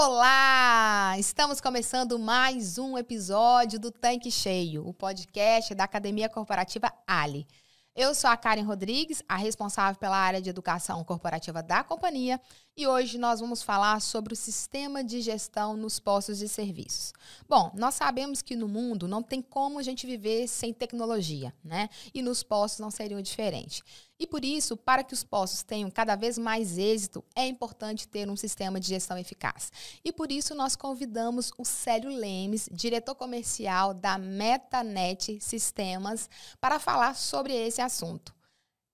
Olá! Estamos começando mais um episódio do Tanque Cheio, o podcast da Academia Corporativa Ali. Eu sou a Karen Rodrigues, a responsável pela área de educação corporativa da companhia, e hoje nós vamos falar sobre o sistema de gestão nos postos de serviços. Bom, nós sabemos que no mundo não tem como a gente viver sem tecnologia, né? E nos postos não seria diferente. E por isso, para que os postos tenham cada vez mais êxito, é importante ter um sistema de gestão eficaz. E por isso nós convidamos o Célio Lemes, diretor comercial da MetaNet Sistemas, para falar sobre esse assunto.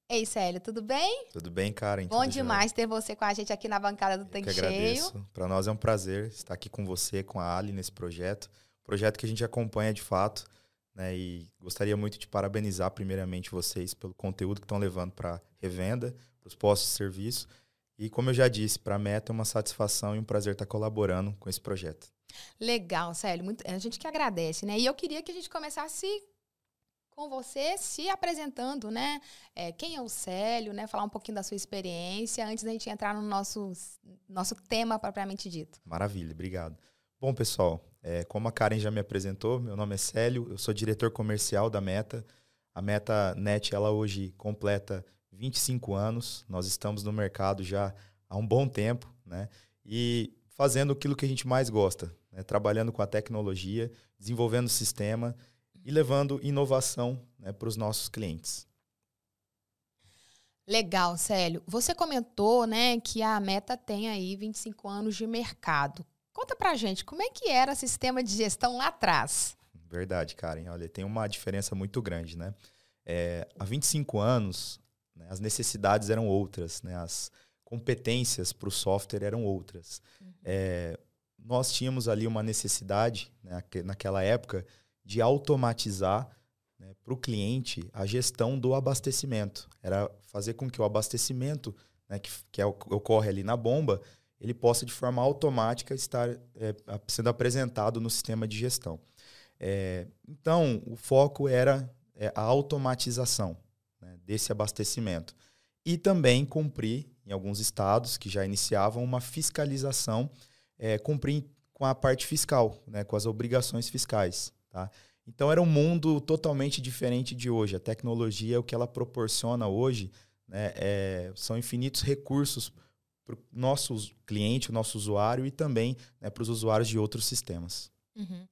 Ei, Célio, tudo bem? Tudo bem, Karen? Bom demais ter você com a gente aqui na bancada do Tanque Cheio. Para nós é um prazer estar aqui com você, com a Ali nesse projeto. Projeto que a gente acompanha de fato né? E gostaria muito de parabenizar primeiramente vocês pelo conteúdo que estão levando para revenda, para os postos de serviço. E como eu já disse, para a Meta é uma satisfação e um prazer estar colaborando com esse projeto. Legal, Célio. Muito, a gente que agradece, né? E eu queria que a gente começasse com você se apresentando, né? É, quem é o Célio, né? Falar um pouquinho da sua experiência antes da gente entrar no nosso, nosso tema propriamente dito. Maravilha, obrigado. Bom, pessoal, é, como a Karen já me apresentou, meu nome é Célio, eu sou diretor comercial da Meta. A Meta Net, ela hoje completa 25 anos. Nós estamos no mercado já há um bom tempo, né? E fazendo aquilo que a gente mais gosta, né? trabalhando com a tecnologia, desenvolvendo o sistema e levando inovação né, para os nossos clientes. Legal, Célio. Você comentou, né, que a Meta tem aí 25 anos de mercado. Conta pra gente, como é que era o sistema de gestão lá atrás? Verdade, Karen. Olha, tem uma diferença muito grande, né? É, há 25 anos, né, as necessidades eram outras, né? As competências para o software eram outras. Uhum. É, nós tínhamos ali uma necessidade, né, naquela época, de automatizar né, para o cliente a gestão do abastecimento. Era fazer com que o abastecimento, né, que, que é, ocorre ali na bomba, ele possa de forma automática estar é, sendo apresentado no sistema de gestão. É, então, o foco era é, a automatização né, desse abastecimento e também cumprir, em alguns estados que já iniciavam, uma fiscalização, é, cumprir com a parte fiscal, né, com as obrigações fiscais. Tá? Então, era um mundo totalmente diferente de hoje. A tecnologia, o que ela proporciona hoje, né, é, são infinitos recursos para o nosso cliente, o nosso usuário e também né, para os usuários de outros sistemas. Uhum.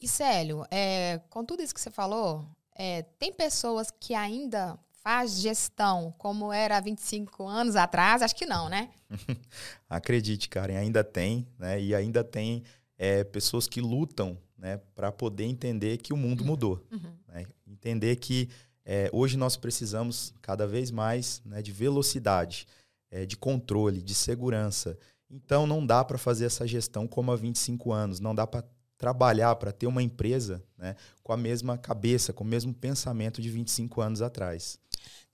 E Célio, é, com tudo isso que você falou, é, tem pessoas que ainda faz gestão como era há 25 anos atrás? Acho que não, né? Acredite, Karen, ainda tem, né? E ainda tem é, pessoas que lutam né, para poder entender que o mundo uhum. mudou. Uhum. Né? Entender que é, hoje nós precisamos cada vez mais né, de velocidade é, de controle, de segurança. Então não dá para fazer essa gestão como há 25 anos, não dá para trabalhar para ter uma empresa né, com a mesma cabeça, com o mesmo pensamento de 25 anos atrás.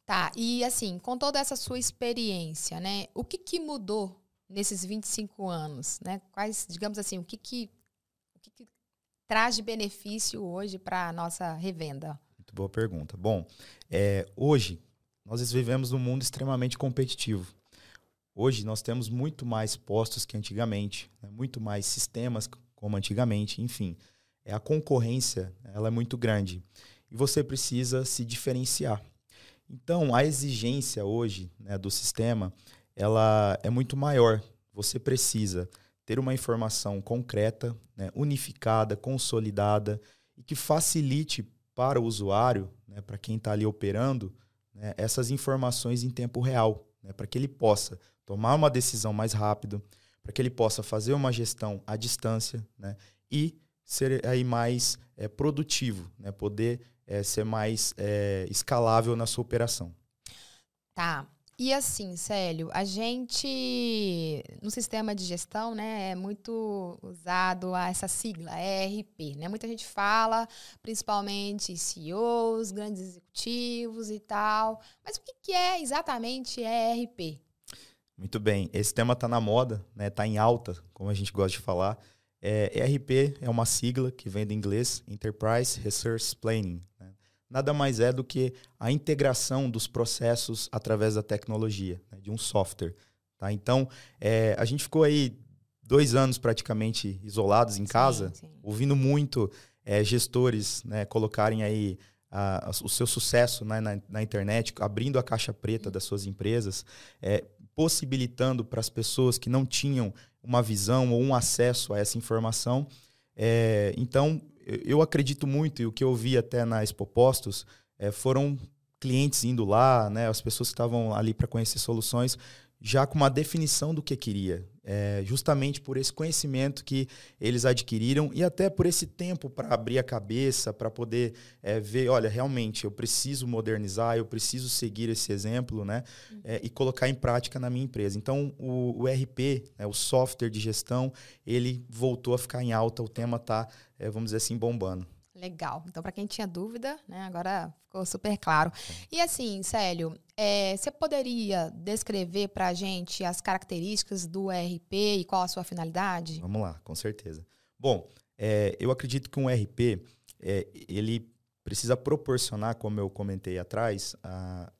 Tá, e assim, com toda essa sua experiência, né, o que, que mudou nesses 25 anos? Né? Quais, digamos assim, o que, que, o que, que traz de benefício hoje para a nossa revenda? Muito boa pergunta. Bom, é, hoje nós vivemos num mundo extremamente competitivo. Hoje nós temos muito mais postos que antigamente, né? muito mais sistemas como antigamente, enfim. É, a concorrência ela é muito grande e você precisa se diferenciar. Então, a exigência hoje né, do sistema ela é muito maior. Você precisa ter uma informação concreta, né, unificada, consolidada e que facilite para o usuário, né, para quem está ali operando, né, essas informações em tempo real, né, para que ele possa tomar uma decisão mais rápido, para que ele possa fazer uma gestão à distância né, e ser aí mais é, produtivo, né, poder é, ser mais é, escalável na sua operação. Tá. E assim, Célio, a gente no sistema de gestão, né, é muito usado essa sigla ERP, né? Muita gente fala, principalmente CEOs, grandes executivos e tal. Mas o que é exatamente ERP? Muito bem. Esse tema está na moda, está né? Tá em alta, como a gente gosta de falar. É, ERP é uma sigla que vem do inglês Enterprise Resource Planning. Nada mais é do que a integração dos processos através da tecnologia, né? de um software. Tá? Então, é, a gente ficou aí dois anos praticamente isolados em casa, sim, sim. ouvindo muito é, gestores né, colocarem aí a, a, o seu sucesso né, na, na, internet, abrindo a caixa preta das suas empresas, é, possibilitando para as pessoas que não tinham uma visão ou um acesso a essa informação. É, então, eu acredito muito, e o que eu vi até na Expo Postos, é, foram clientes indo lá, né, as pessoas que estavam ali para conhecer soluções, já com uma definição do que queria, é, justamente por esse conhecimento que eles adquiriram e até por esse tempo para abrir a cabeça, para poder é, ver, olha, realmente eu preciso modernizar, eu preciso seguir esse exemplo, né, é, e colocar em prática na minha empresa. Então, o, o RP, né, o software de gestão, ele voltou a ficar em alta, o tema está, é, vamos dizer assim, bombando. Legal. Então, para quem tinha dúvida, né, agora ficou super claro. E assim, Célio, é, você poderia descrever para a gente as características do RP e qual a sua finalidade? Vamos lá, com certeza. Bom, é, eu acredito que um RP é, ele precisa proporcionar, como eu comentei atrás, a,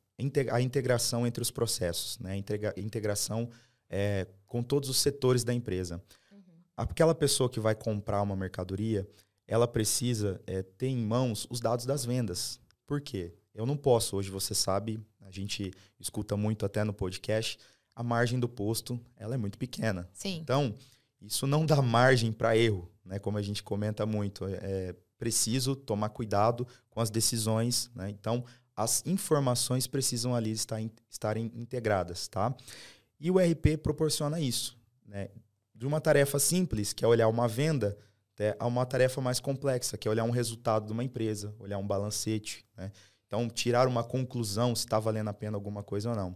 a integração entre os processos, né? a integra integração é, com todos os setores da empresa. Uhum. Aquela pessoa que vai comprar uma mercadoria, ela precisa é, ter em mãos os dados das vendas. Por quê? Eu não posso, hoje você sabe, a gente escuta muito até no podcast, a margem do posto ela é muito pequena. Sim. Então, isso não dá margem para erro, né? como a gente comenta muito. É, é preciso tomar cuidado com as decisões. Né? Então, as informações precisam ali estar, estarem integradas. Tá? E o RP proporciona isso. Né? De uma tarefa simples, que é olhar uma venda, até a uma tarefa mais complexa, que é olhar um resultado de uma empresa, olhar um balancete. Né? Então, tirar uma conclusão se está valendo a pena alguma coisa ou não.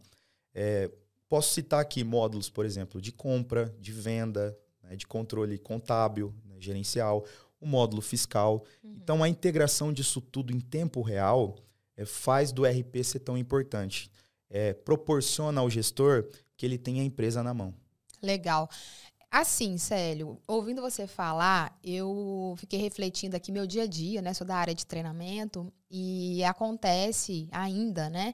É, posso citar aqui módulos, por exemplo, de compra, de venda, né, de controle contábil, né, gerencial, o módulo fiscal. Uhum. Então, a integração disso tudo em tempo real é, faz do RP ser tão importante. É, proporciona ao gestor que ele tenha a empresa na mão. Legal. Assim, Célio, ouvindo você falar, eu fiquei refletindo aqui meu dia a dia, né? Sou da área de treinamento e acontece ainda, né?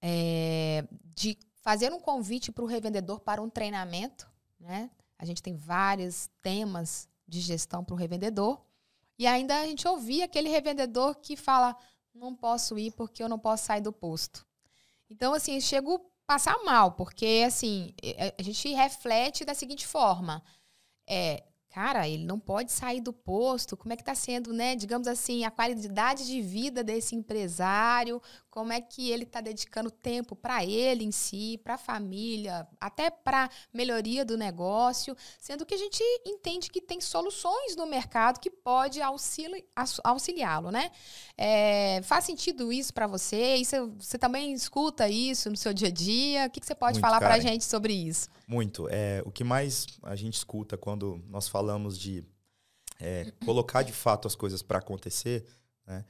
É, de fazer um convite para o revendedor para um treinamento, né? A gente tem vários temas de gestão para o revendedor e ainda a gente ouvia aquele revendedor que fala: não posso ir porque eu não posso sair do posto. Então, assim, eu chego passar mal, porque assim, a gente reflete da seguinte forma: é, cara, ele não pode sair do posto. Como é que está sendo, né? Digamos assim, a qualidade de vida desse empresário, como é que ele está dedicando tempo para ele em si, para a família, até para melhoria do negócio, sendo que a gente entende que tem soluções no mercado que pode auxili auxiliá-lo, né? É, faz sentido isso para você? Isso, você também escuta isso no seu dia a dia? O que, que você pode Muito, falar para a gente sobre isso? Muito. É, o que mais a gente escuta quando nós falamos de é, colocar de fato as coisas para acontecer, né?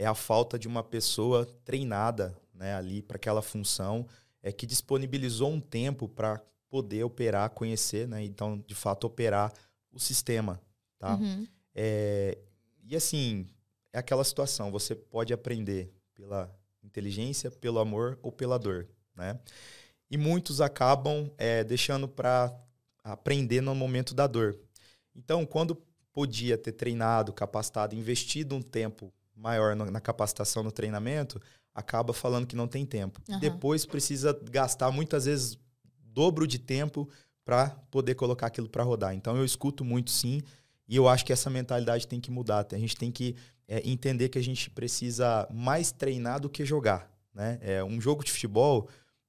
É a falta de uma pessoa treinada né, ali para aquela função, é que disponibilizou um tempo para poder operar, conhecer, né? Então, de fato, operar o sistema, tá? Uhum. É, e assim, é aquela situação, você pode aprender pela inteligência, pelo amor ou pela dor, né? E muitos acabam é, deixando para aprender no momento da dor. Então, quando podia ter treinado, capacitado, investido um tempo maior na capacitação, no treinamento, acaba falando que não tem tempo. Uhum. Depois precisa gastar muitas vezes dobro de tempo para poder colocar aquilo para rodar. Então eu escuto muito sim, e eu acho que essa mentalidade tem que mudar. A gente tem que é, entender que a gente precisa mais treinar do que jogar. Né? É, um jogo de futebol,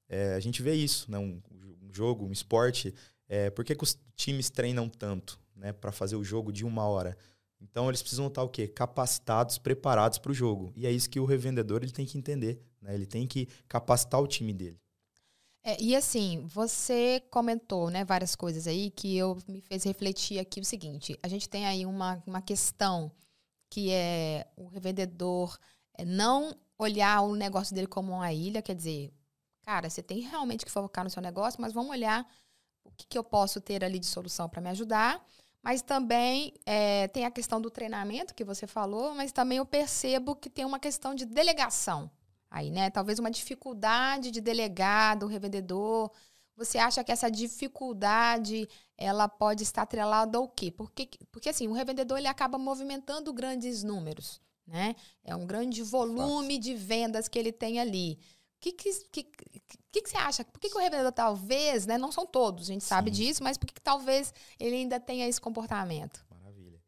é, a gente vê isso, né? um, um jogo, um esporte. É, por que, que os times treinam tanto né? para fazer o jogo de uma hora? Então eles precisam estar o quê? Capacitados, preparados para o jogo. E é isso que o revendedor ele tem que entender. Né? Ele tem que capacitar o time dele. É, e assim, você comentou né, várias coisas aí que eu me fez refletir aqui o seguinte: a gente tem aí uma, uma questão que é o revendedor é não olhar o negócio dele como uma ilha, quer dizer, cara, você tem realmente que focar no seu negócio, mas vamos olhar o que, que eu posso ter ali de solução para me ajudar. Mas também é, tem a questão do treinamento que você falou, mas também eu percebo que tem uma questão de delegação aí, né? Talvez uma dificuldade de delegar do revendedor. você acha que essa dificuldade ela pode estar atrelada ao quê? Porque, porque assim, o revendedor ele acaba movimentando grandes números, né? É um grande volume de vendas que ele tem ali. O que, que, que, que, que você acha? Por que, que o revendedor talvez, né? Não são todos, a gente Sim. sabe disso, mas por que, que talvez ele ainda tenha esse comportamento? Maravilha.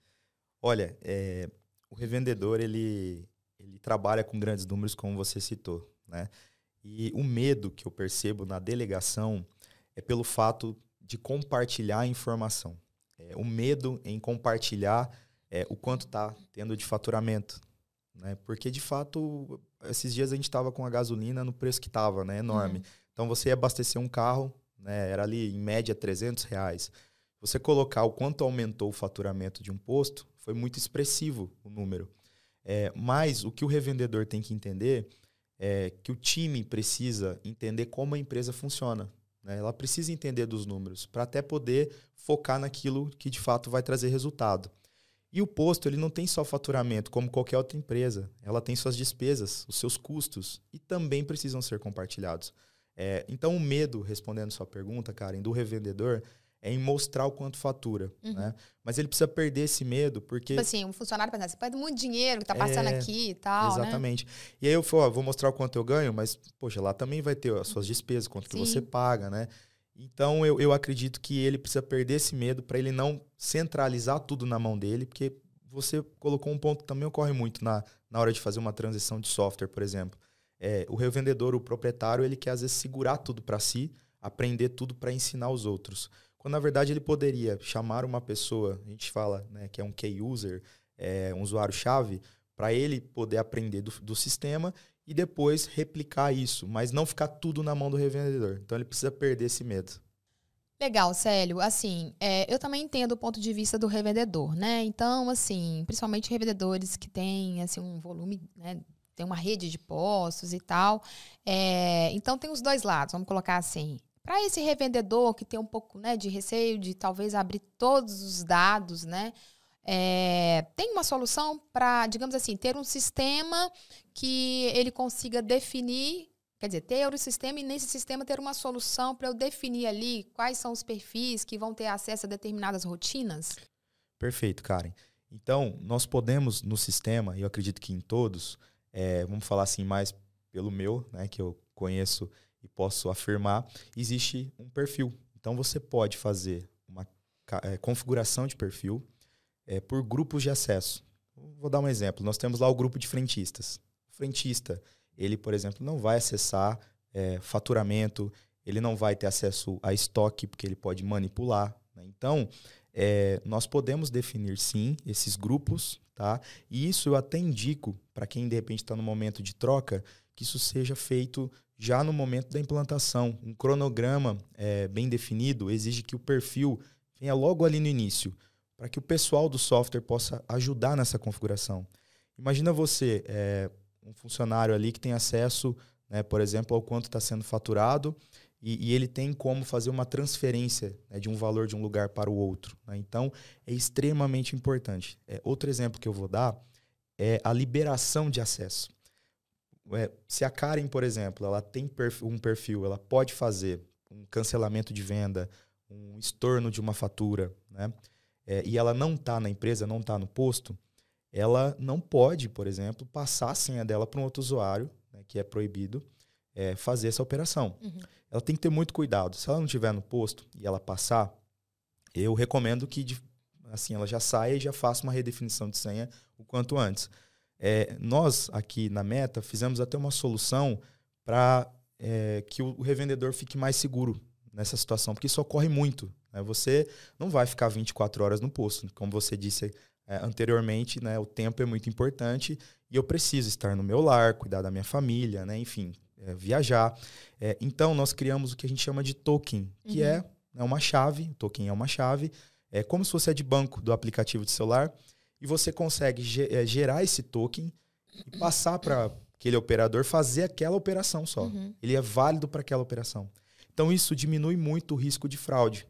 Olha, é, o revendedor, ele, ele trabalha com grandes números, como você citou, né? E o medo que eu percebo na delegação é pelo fato de compartilhar a informação. É, o medo em compartilhar é, o quanto está tendo de faturamento. Né? Porque, de fato, esses dias a gente estava com a gasolina no preço que estava, né? enorme. Uhum. Então, você ia abastecer um carro, né? era ali, em média, 300 reais. Você colocar o quanto aumentou o faturamento de um posto, foi muito expressivo o número. É, mas o que o revendedor tem que entender é que o time precisa entender como a empresa funciona. Né? Ela precisa entender dos números para até poder focar naquilo que de fato vai trazer resultado. E o posto ele não tem só faturamento, como qualquer outra empresa. Ela tem suas despesas, os seus custos, e também precisam ser compartilhados. É, então, o medo, respondendo sua pergunta, Karen, do revendedor é em mostrar o quanto fatura, uhum. né? Mas ele precisa perder esse medo, porque... Tipo assim, um funcionário pensa, você perde muito dinheiro que tá passando é, aqui e tal, né? Exatamente. Né? E aí eu falo, ó, vou mostrar o quanto eu ganho, mas, poxa, lá também vai ter as suas despesas, quanto Sim. que você paga, né? Então, eu, eu acredito que ele precisa perder esse medo para ele não centralizar tudo na mão dele, porque você colocou um ponto que também ocorre muito na, na hora de fazer uma transição de software, por exemplo. É, o revendedor, o proprietário, ele quer às vezes segurar tudo para si, aprender tudo para ensinar os outros. Quando na verdade ele poderia chamar uma pessoa, a gente fala né, que é um key user, é, um usuário-chave, para ele poder aprender do, do sistema e depois replicar isso, mas não ficar tudo na mão do revendedor. Então ele precisa perder esse medo. Legal, Célio. Assim, é, eu também entendo o ponto de vista do revendedor, né? Então, assim, principalmente revendedores que têm assim, um volume, né? Tem uma rede de postos e tal. É, então tem os dois lados, vamos colocar assim. Para esse revendedor que tem um pouco né, de receio de talvez abrir todos os dados, né? É, tem uma solução para, digamos assim, ter um sistema que ele consiga definir, quer dizer, ter o sistema e nesse sistema ter uma solução para eu definir ali quais são os perfis que vão ter acesso a determinadas rotinas? Perfeito, Karen. Então, nós podemos no sistema, eu acredito que em todos, é, vamos falar assim mais pelo meu, né, que eu conheço e posso afirmar, existe um perfil. Então você pode fazer uma é, configuração de perfil é, por grupos de acesso. Vou dar um exemplo. Nós temos lá o grupo de frentistas. O frentista, ele, por exemplo, não vai acessar é, faturamento, ele não vai ter acesso a estoque, porque ele pode manipular. Né? Então, é, nós podemos definir sim esses grupos, tá? E isso eu até indico para quem de repente está no momento de troca, que isso seja feito já no momento da implantação. Um cronograma é, bem definido exige que o perfil venha logo ali no início, para que o pessoal do software possa ajudar nessa configuração. Imagina você, é, um funcionário ali que tem acesso, né, por exemplo, ao quanto está sendo faturado e, e, ele tem como fazer uma transferência né, de um valor de um lugar para o outro. Né? Então, é extremamente importante. É, outro exemplo que eu vou dar é a liberação de acesso é, se a Karen, por exemplo, ela tem perfil, um perfil, ela pode fazer um cancelamento de venda, um estorno de uma fatura, né? É, e ela não está na empresa, não está no posto, ela não pode, por exemplo, passar a senha dela para um outro usuário, né, que é proibido, é, fazer essa operação. Uhum. Ela tem que ter muito cuidado. Se ela não estiver no posto e ela passar, eu recomendo que assim ela já saia e já faça uma redefinição de senha o quanto antes. É, nós, aqui na Meta, fizemos até uma solução para é, que o revendedor fique mais seguro nessa situação, porque isso ocorre muito. Né? Você não vai ficar 24 horas no posto. Como você disse é, anteriormente, né, o tempo é muito importante e eu preciso estar no meu lar, cuidar da minha família, né, enfim, é, viajar. É, então, nós criamos o que a gente chama de token, que uhum. é, é uma chave, o token é uma chave, é como se fosse a de banco do aplicativo de celular, e você consegue eh, gerar esse token e passar para aquele operador fazer aquela operação só. Uhum. Ele é válido para aquela operação. Então isso diminui muito o risco de fraude.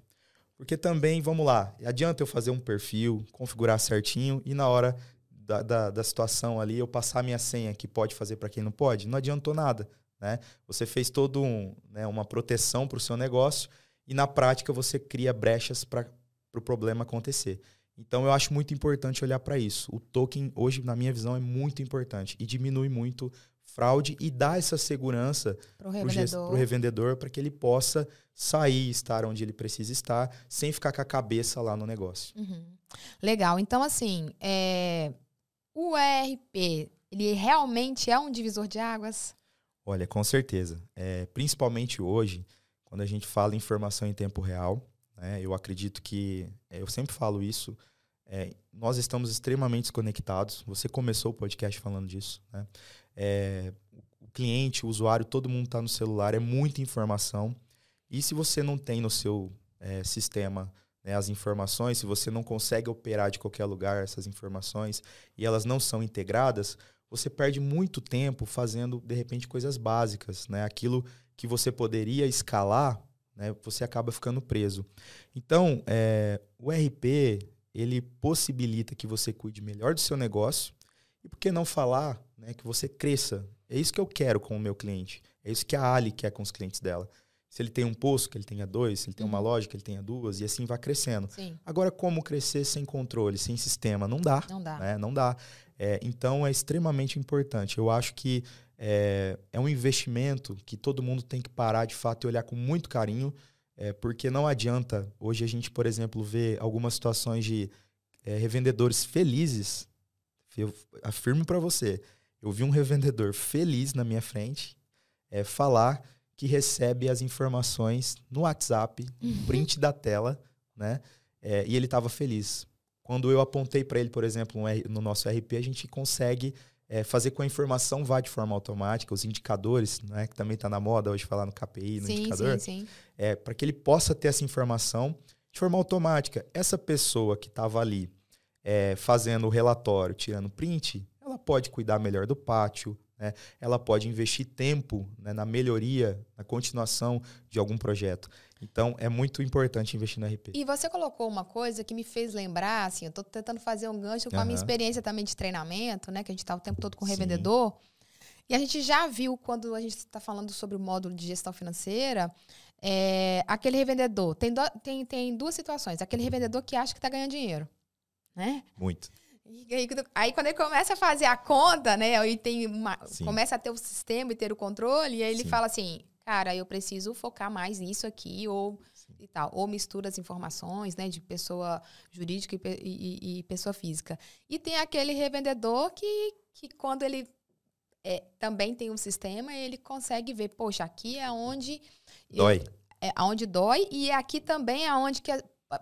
Porque também, vamos lá, adianta eu fazer um perfil, configurar certinho e na hora da, da, da situação ali eu passar minha senha que pode fazer para quem não pode? Não adiantou nada. né? Você fez todo um, né, uma proteção para o seu negócio e na prática você cria brechas para o pro problema acontecer. Então eu acho muito importante olhar para isso. O token hoje, na minha visão, é muito importante e diminui muito fraude e dá essa segurança para o revendedor, revendedor para que ele possa sair, estar onde ele precisa estar, sem ficar com a cabeça lá no negócio. Uhum. Legal. Então, assim, é... o ERP, ele realmente é um divisor de águas? Olha, com certeza. É, principalmente hoje, quando a gente fala em informação em tempo real, né, eu acredito que, é, eu sempre falo isso, é, nós estamos extremamente conectados. Você começou o podcast falando disso, né? É, o cliente, o usuário, todo mundo está no celular, é muita informação. E se você não tem no seu é, sistema né, as informações, se você não consegue operar de qualquer lugar essas informações e elas não são integradas, você perde muito tempo fazendo, de repente, coisas básicas. Né? Aquilo que você poderia escalar, né, você acaba ficando preso. Então, é, o RP, ele possibilita que você cuide melhor do seu negócio e por que não falar né, que você cresça? É isso que eu quero com o meu cliente. É isso que a Ali quer com os clientes dela. Se ele tem um posto, que ele tenha dois. Se ele tem uhum. uma loja, que ele tenha duas. E assim vai crescendo. Sim. Agora, como crescer sem controle, sem sistema? Não dá. Não dá. Né? Não dá. É, então, é extremamente importante. Eu acho que é, é, um investimento que todo mundo tem que parar de fato e olhar com muito carinho. É, porque não adianta hoje a gente, por exemplo, ver algumas situações de é, revendedores felizes eu afirmo para você, eu vi um revendedor feliz na minha frente é, falar que recebe as informações no WhatsApp, uhum. print da tela, né? É, e ele estava feliz. Quando eu apontei para ele, por exemplo, um, no nosso RP, a gente consegue é, fazer com a informação vá de forma automática, os indicadores, né, que também está na moda hoje falar no KPI, no sim, indicador, sim, sim. É, para que ele possa ter essa informação de forma automática. Essa pessoa que estava ali é, fazendo o relatório, tirando print, ela pode cuidar melhor do pátio, né? ela pode investir tempo né, na melhoria, na continuação de algum projeto. Então, é muito importante investir no RP. E você colocou uma coisa que me fez lembrar, assim, eu estou tentando fazer um gancho com uhum. a minha experiência também de treinamento, né? Que a gente está o tempo todo com o revendedor. E a gente já viu, quando a gente está falando sobre o módulo de gestão financeira, é, aquele revendedor. Tem, do, tem, tem duas situações. Aquele revendedor que acha que está ganhando dinheiro né? Muito. Aí, aí, quando ele começa a fazer a conta, né? Aí tem uma, começa a ter o sistema e ter o controle, e aí ele Sim. fala assim, cara, eu preciso focar mais nisso aqui, ou Sim. e tal. Ou mistura as informações, né? De pessoa jurídica e, e, e pessoa física. E tem aquele revendedor que, que quando ele é, também tem um sistema, ele consegue ver, poxa, aqui é onde... Dói. Eu, é onde dói, e aqui também é onde que...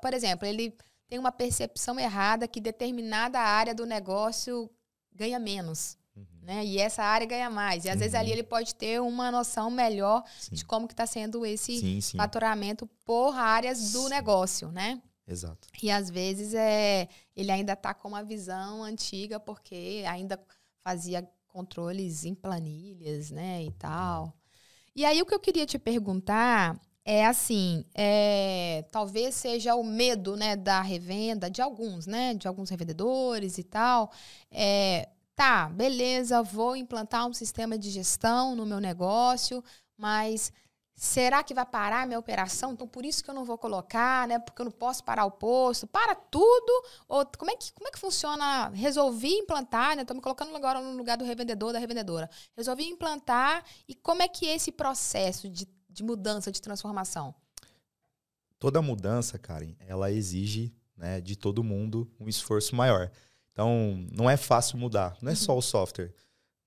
Por exemplo, ele tem uma percepção errada que determinada área do negócio ganha menos. Uhum. Né? E essa área ganha mais. E às uhum. vezes ali uhum. ele pode ter uma noção melhor sim. de como que está sendo esse sim, sim. faturamento por áreas do negócio, né? Exato. E às vezes é, ele ainda está com uma visão antiga, porque ainda fazia controles em planilhas, né? E tal. Uhum. E aí o que eu queria te perguntar é assim, é, talvez seja o medo, né, da revenda de alguns, né, de alguns revendedores e tal. É, tá, beleza, vou implantar um sistema de gestão no meu negócio, mas será que vai parar a minha operação? Então, por isso que eu não vou colocar, né, porque eu não posso parar o posto. Para tudo? Ou como é que, como é que funciona? Resolvi implantar, né, estou me colocando agora no lugar do revendedor, da revendedora. Resolvi implantar e como é que é esse processo de de mudança, de transformação? Toda mudança, Karen, ela exige né, de todo mundo um esforço maior. Então, não é fácil mudar. Não é só o software.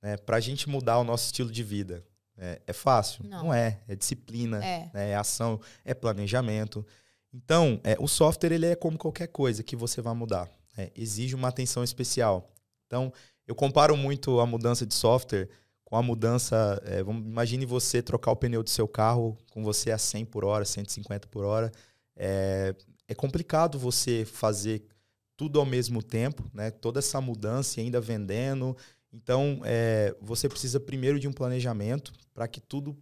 Né? Para a gente mudar o nosso estilo de vida, é, é fácil? Não. não. é. É disciplina, é, né? é ação, é planejamento. Então, é, o software ele é como qualquer coisa que você vai mudar. É, exige uma atenção especial. Então, eu comparo muito a mudança de software com a mudança, é, vamos, imagine você trocar o pneu do seu carro com você a 100 por hora, 150 por hora. É, é complicado você fazer tudo ao mesmo tempo, né? toda essa mudança e ainda vendendo. Então, é, você precisa primeiro de um planejamento para que tudo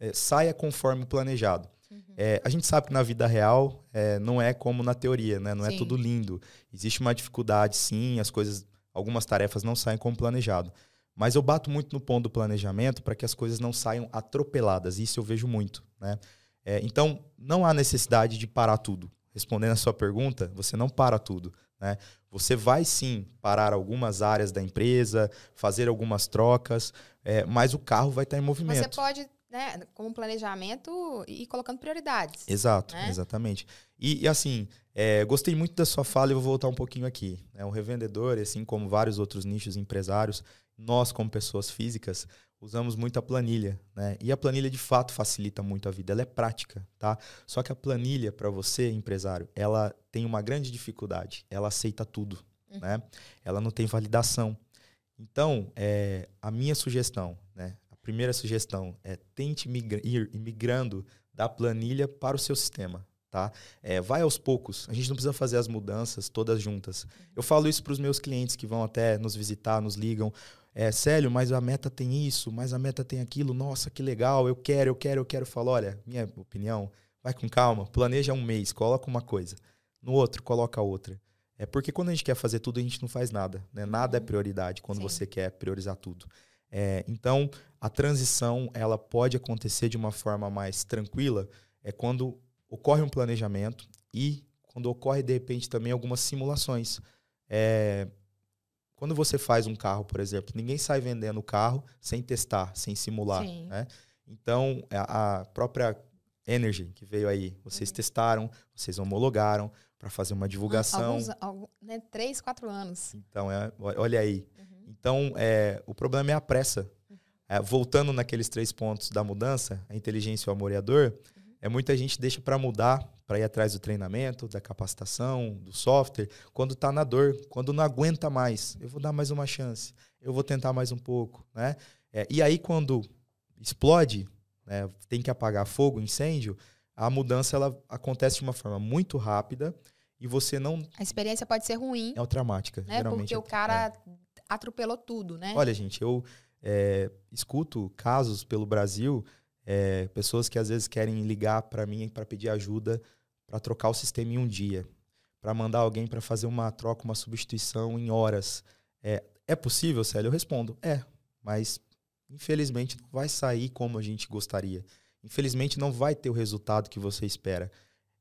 é, saia conforme planejado. Uhum. É, a gente sabe que na vida real é, não é como na teoria, né? não é sim. é tudo lindo. Existe uma dificuldade, sim, as coisas, algumas tarefas não saem como planejado. Mas eu bato muito no ponto do planejamento para que as coisas não saiam atropeladas. Isso eu vejo muito. Né? É, então, não há necessidade de parar tudo. Respondendo a sua pergunta, você não para tudo. Né? Você vai sim parar algumas áreas da empresa, fazer algumas trocas, é, mas o carro vai estar em movimento. Você pode né, com planejamento e colocando prioridades. Exato, né? exatamente. E, e assim, é, gostei muito da sua fala e vou voltar um pouquinho aqui. É, o revendedor, assim como vários outros nichos empresários, nós, como pessoas físicas, usamos muito a planilha, né? E a planilha de fato facilita muito a vida, ela é prática, tá? Só que a planilha para você, empresário, ela tem uma grande dificuldade, ela aceita tudo, uhum. né? Ela não tem validação. Então, é, a minha sugestão, né? A primeira sugestão é tente migra ir migrando da planilha para o seu sistema, tá? É, vai aos poucos. A gente não precisa fazer as mudanças todas juntas. Eu falo isso para os meus clientes que vão até nos visitar, nos ligam é, Célio, mas a meta tem isso, mas a meta tem aquilo, nossa, que legal, eu quero, eu quero, eu quero. Falo, olha, minha opinião, vai com calma, planeja um mês, coloca uma coisa. No outro, coloca outra. É porque quando a gente quer fazer tudo, a gente não faz nada. Né? Nada é uhum. prioridade quando Sim. você quer priorizar tudo. É, então, a transição ela pode acontecer de uma forma mais tranquila é quando ocorre um planejamento e quando ocorre, de repente, também algumas simulações. É, quando você faz um carro, por exemplo, ninguém sai vendendo o carro sem testar, sem simular. Né? Então, a, própria Energy que veio aí, vocês uhum. testaram, vocês homologaram para fazer uma divulgação. Alguns, alguns, né, três, quatro anos. Então, é, olha aí. Uhum. Então, é, o problema é a pressa. Uhum. É, voltando naqueles três pontos da mudança, a inteligência e o amor e a dor. É muita gente deixa para mudar para ir atrás do treinamento, da capacitação, do software, quando está na dor, quando não aguenta mais. Eu vou dar mais uma chance, eu vou tentar mais um pouco. Né? É, e aí, quando explode, né, tem que apagar fogo, incêndio, a mudança ela acontece de uma forma muito rápida e você não. A experiência pode ser ruim. É traumática. Né? Porque é, o cara é. atropelou tudo, né? Olha, gente, eu é, escuto casos pelo Brasil, é, pessoas que às vezes querem ligar para mim para pedir ajuda para trocar o sistema em um dia, para mandar alguém para fazer uma troca, uma substituição em horas. É, é possível, Célio? Eu respondo, é, mas infelizmente não vai sair como a gente gostaria. Infelizmente não vai ter o resultado que você espera.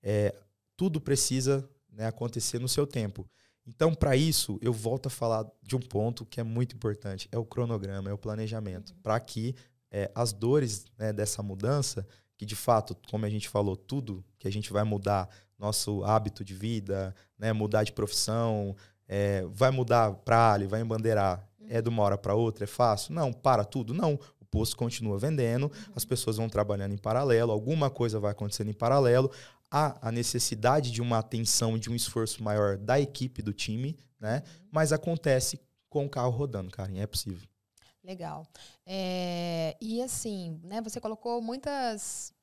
É, tudo precisa né, acontecer no seu tempo. Então, para isso, eu volto a falar de um ponto que é muito importante: é o cronograma, é o planejamento, para que é, as dores né, dessa mudança que de fato, como a gente falou, tudo que a gente vai mudar, nosso hábito de vida, né, mudar de profissão, é, vai mudar para ali, vai embandeirar, é de uma hora para outra, é fácil? Não, para tudo, não. O posto continua vendendo, uhum. as pessoas vão trabalhando em paralelo, alguma coisa vai acontecendo em paralelo, há a necessidade de uma atenção, de um esforço maior da equipe do time, né? Uhum. Mas acontece com o carro rodando, cara, é possível. Legal. É, e assim, né, você colocou muitas.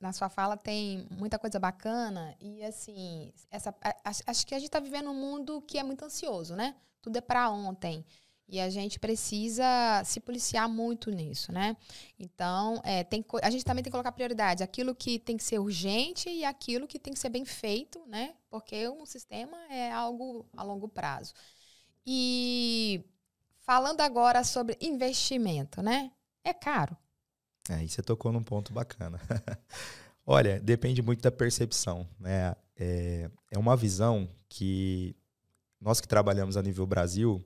Na sua fala tem muita coisa bacana. E assim, essa, acho, acho que a gente está vivendo um mundo que é muito ansioso, né? Tudo é para ontem. E a gente precisa se policiar muito nisso, né? Então, é, tem, a gente também tem que colocar prioridade. Aquilo que tem que ser urgente e aquilo que tem que ser bem feito, né? Porque um sistema é algo a longo prazo. E Falando agora sobre investimento, né? É caro. Aí você tocou num ponto bacana. Olha, depende muito da percepção, né? É, é uma visão que nós que trabalhamos a nível Brasil,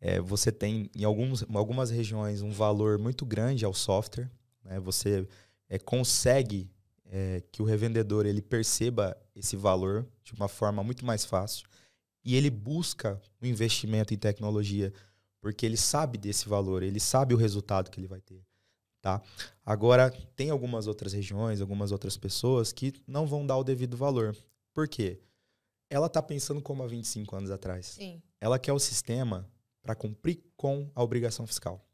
é, você tem em, alguns, algumas regiões um valor muito grande ao software, né? Você é, consegue é, que o revendedor ele perceba esse valor de uma forma muito mais fácil e ele busca o um investimento em tecnologia porque ele sabe desse valor, ele sabe o resultado que ele vai ter. Tá? Agora, tem algumas outras regiões, algumas outras pessoas que não vão dar o devido valor. Por quê? Ela está pensando como há 25 anos atrás. Sim. Ela quer o sistema para cumprir com a obrigação fiscal.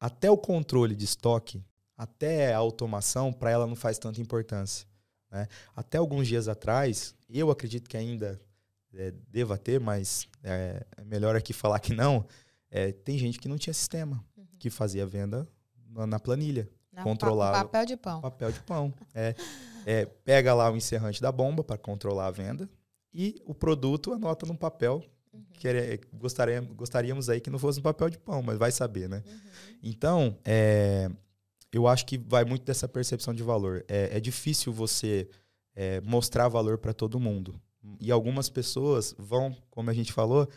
Até o controle de estoque, até a automação, para ela não faz tanta importância. Né? Até alguns dias atrás, eu acredito que ainda é, deva ter, mas é, é melhor aqui falar que não é, tem gente que não tinha sistema, uhum. que fazia venda na, na planilha. Na controlar papel de pão. Papel de pão. É, é, pega lá o encerrante da bomba para controlar a venda e o produto anota no papel Uhum. Querer, gostaríamos, gostaríamos aí que não fosse um papel de pão, mas vai saber, né? Uhum. Então, é, eu acho que vai muito dessa percepção de valor. É, é difícil você é, mostrar valor para todo mundo. E algumas pessoas vão, como a gente falou,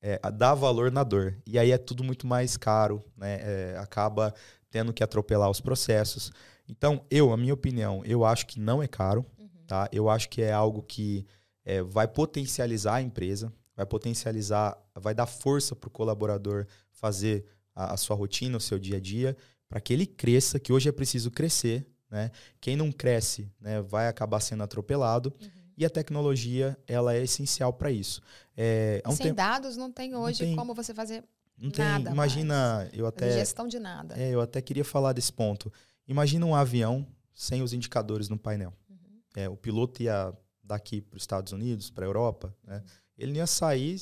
é, dar valor na dor. E aí é tudo muito mais caro, né? É, acaba tendo que atropelar os processos. Então, eu, a minha opinião, eu acho que não é caro, uhum. tá? Eu acho que é algo que é, vai potencializar a empresa, vai potencializar, vai dar força para o colaborador fazer a, a, sua rotina, o seu dia a dia, para que ele cresça, que hoje é preciso crescer, né? Quem não cresce, né, vai acabar sendo atropelado. Uhum. E a tecnologia, ela é essencial para isso. É, Sem tempo, dados não tem hoje não tem, como você fazer não tem, nada Imagina, mais. eu até... Gestão de nada. É, eu até queria falar desse ponto. Imagina um avião sem os indicadores no painel. Uhum. É, o piloto ia daqui para os Estados Unidos, para a Europa, né? ele ia sair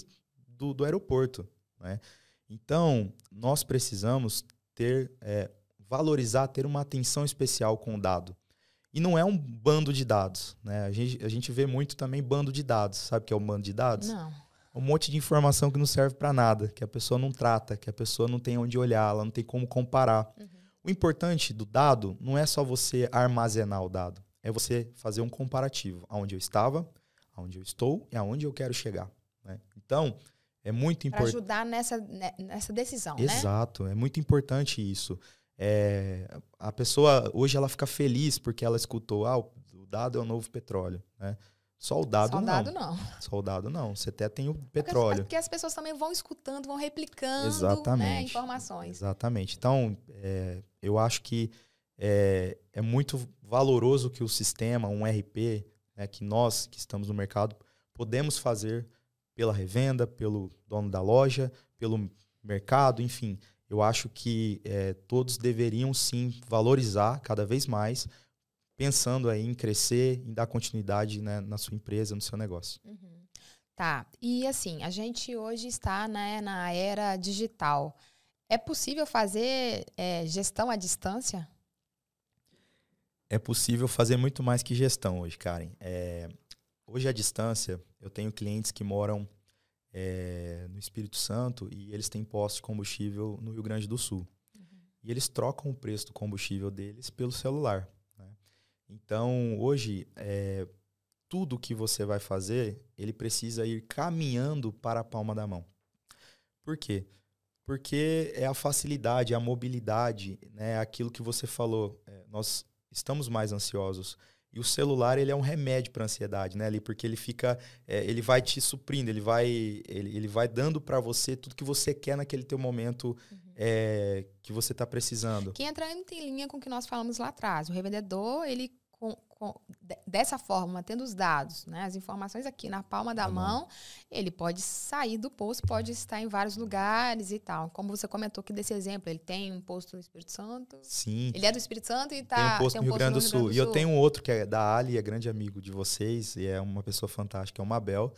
do, do aeroporto. Né? Então, nós precisamos ter, é, valorizar, ter uma atenção especial com o dado. E não é um bando de dados, né? A gente, a gente vê muito também bando de dados. Sabe o que é um bando de dados? Não. Um monte de informação que não serve para nada, que a pessoa não trata, que a pessoa não tem onde olhar, ela não tem como comparar. Uhum. O importante do dado não é só você armazenar o dado, é você fazer um comparativo aonde eu estava, aonde eu estou e aonde eu quero chegar. Né? Então, é muito importante. Ajudar nessa, né, nessa decisão, Exato, né? Exato, é muito importante isso. É, a pessoa hoje ela fica feliz porque ela escutou, ah, o dado é o novo petróleo, né? Só o dado, Só não. Dado não. Só o dado não. Você até tem o petróleo. Porque, as pessoas também vão escutando, vão replicando né, Exatamente. Né, informações. Exatamente. Então, é, eu acho que é, é, muito valoroso que o sistema, um RP, né, que nós que estamos no mercado, podemos fazer pela revenda, pelo dono da loja, pelo mercado, enfim. Eu acho que é, todos deveriam sim valorizar cada vez mais, pensando aí em crescer, em dar continuidade né, na sua empresa, no seu negócio. Uhum. Tá. E assim, a gente hoje está né, na era digital. É possível fazer é, gestão à distância? É possível fazer muito mais que gestão hoje, Karen. É, hoje, à distância, eu tenho clientes que moram é, no Espírito Santo e eles têm posto de combustível no Rio Grande do Sul. Uhum. E eles trocam o preço do combustível deles pelo celular. Né? Então, hoje, é, tudo que você vai fazer, ele precisa ir caminhando para a palma da mão. Por quê? Porque é a facilidade, a mobilidade, né? aquilo que você falou. É, nós estamos mais ansiosos. E o celular, ele é um remédio para ansiedade, né, ali, porque ele fica, é, ele vai te suprindo, ele vai, ele, ele vai dando para você tudo que você quer naquele teu momento uhum. é, que você está precisando. Que entra em linha com o que nós falamos lá atrás. O revendedor, ele com, dessa forma, tendo os dados, né, as informações aqui na palma da mão, ele pode sair do posto, pode estar em vários lugares e tal. Como você comentou aqui desse exemplo, ele tem um posto no Espírito Santo. Sim. Ele é do Espírito Santo e tá. Tem um posto, tem um no, Rio posto Grande do Sul. E eu tenho um outro que é da Ali, é grande amigo de vocês, e é uma pessoa fantástica, é o Mabel.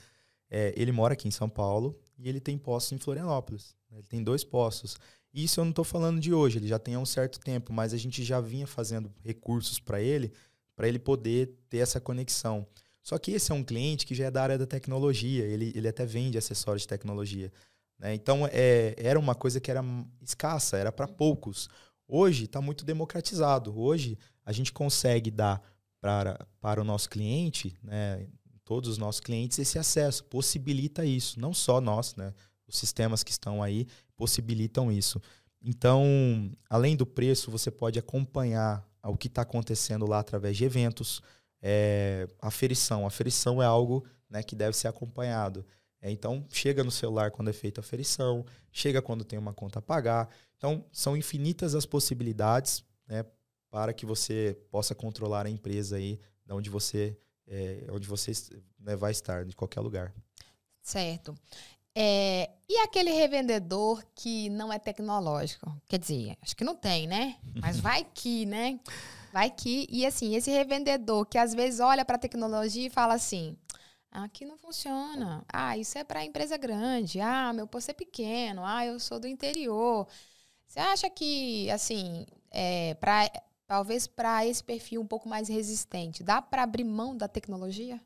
É, ele mora aqui em São Paulo e ele tem postos em Florianópolis. Ele tem dois postos. Isso eu não estou falando de hoje, ele já tem há um certo tempo, mas a gente já vinha fazendo recursos para ele para ele poder ter essa conexão. Só que esse é um cliente que já é da área da tecnologia, ele, ele até vende acessórios de tecnologia. Né? Então, é, era uma coisa que era escassa, era para poucos. Hoje está muito democratizado. Hoje a gente consegue dar para, para o nosso cliente, né, todos os nossos clientes, esse acesso. Possibilita isso. Não só nós, né, os sistemas que estão aí possibilitam isso. Então, além do preço, você pode acompanhar o que está acontecendo lá através de eventos. É, aferição. Aferição é algo né, que deve ser acompanhado. É, então, chega no celular quando é feita a aferição, chega quando tem uma conta a pagar. Então, são infinitas as possibilidades né, para que você possa controlar a empresa aí, de onde você, é, onde você né, vai estar, de qualquer lugar. Certo. É, e aquele revendedor que não é tecnológico? Quer dizer, acho que não tem, né? Mas vai que, né? Vai que. E assim, esse revendedor que às vezes olha para a tecnologia e fala assim: aqui não funciona. Ah, isso é para empresa grande. Ah, meu posto é pequeno. Ah, eu sou do interior. Você acha que, assim, é, pra, talvez para esse perfil um pouco mais resistente, dá para abrir mão da tecnologia?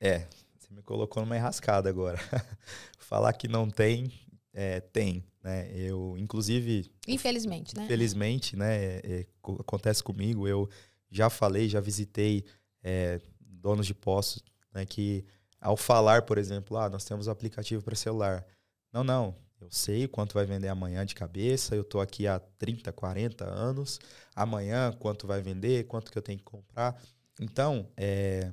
É, me colocou numa enrascada agora. Falar que não tem, é, tem. Né? Eu, inclusive. Infelizmente, né? Infelizmente, né? É, é, acontece comigo. Eu já falei, já visitei é, donos de postos né, que, ao falar, por exemplo, ah, nós temos um aplicativo para celular. Não, não. Eu sei quanto vai vender amanhã de cabeça, eu estou aqui há 30, 40 anos. Amanhã, quanto vai vender, quanto que eu tenho que comprar. Então, é,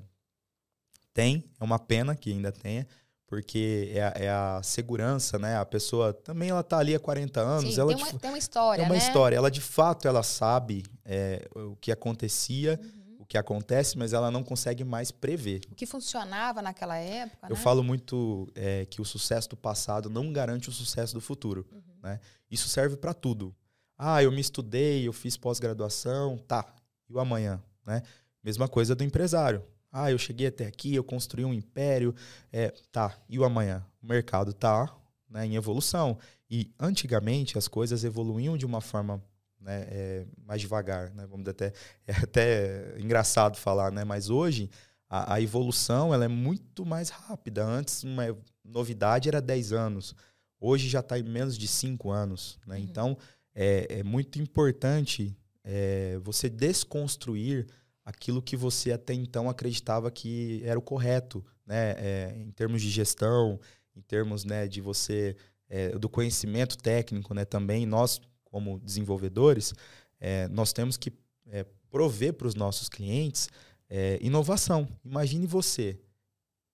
tem, é uma pena que ainda tenha, porque é a, é a, segurança, né? A pessoa também ela tá ali há 40 anos. Sim, ela tem, uma, de, tem uma história, É uma né? história. Ela, de fato, ela sabe é, o que acontecia, uhum. o que acontece, mas ela não consegue mais prever. O que funcionava naquela época, Eu né? falo muito é, que o sucesso do passado não garante o sucesso do futuro, uhum. né? Isso serve para tudo. Ah, eu me estudei, eu fiz pós-graduação, tá. E o amanhã, né? Mesma coisa do empresário. Ah, eu cheguei até aqui, eu construí um império. É, tá, e o amanhã? O mercado tá né, em evolução. E antigamente as coisas evoluíam de uma forma né, é, mais devagar. Né? Vamos até, é até engraçado falar, né? mas hoje a, a, evolução ela é muito mais rápida. Antes, uma novidade era 10 anos. Hoje já está em menos de 5 anos. Né? Uhum. Então, é, é, muito importante é, você desconstruir aquilo que você até então acreditava que era o correto, né? É, em termos de gestão, em termos né, de você é, do conhecimento técnico, né? Também nós como desenvolvedores é, nós temos que é, prover para os nossos clientes é, inovação. Imagine você,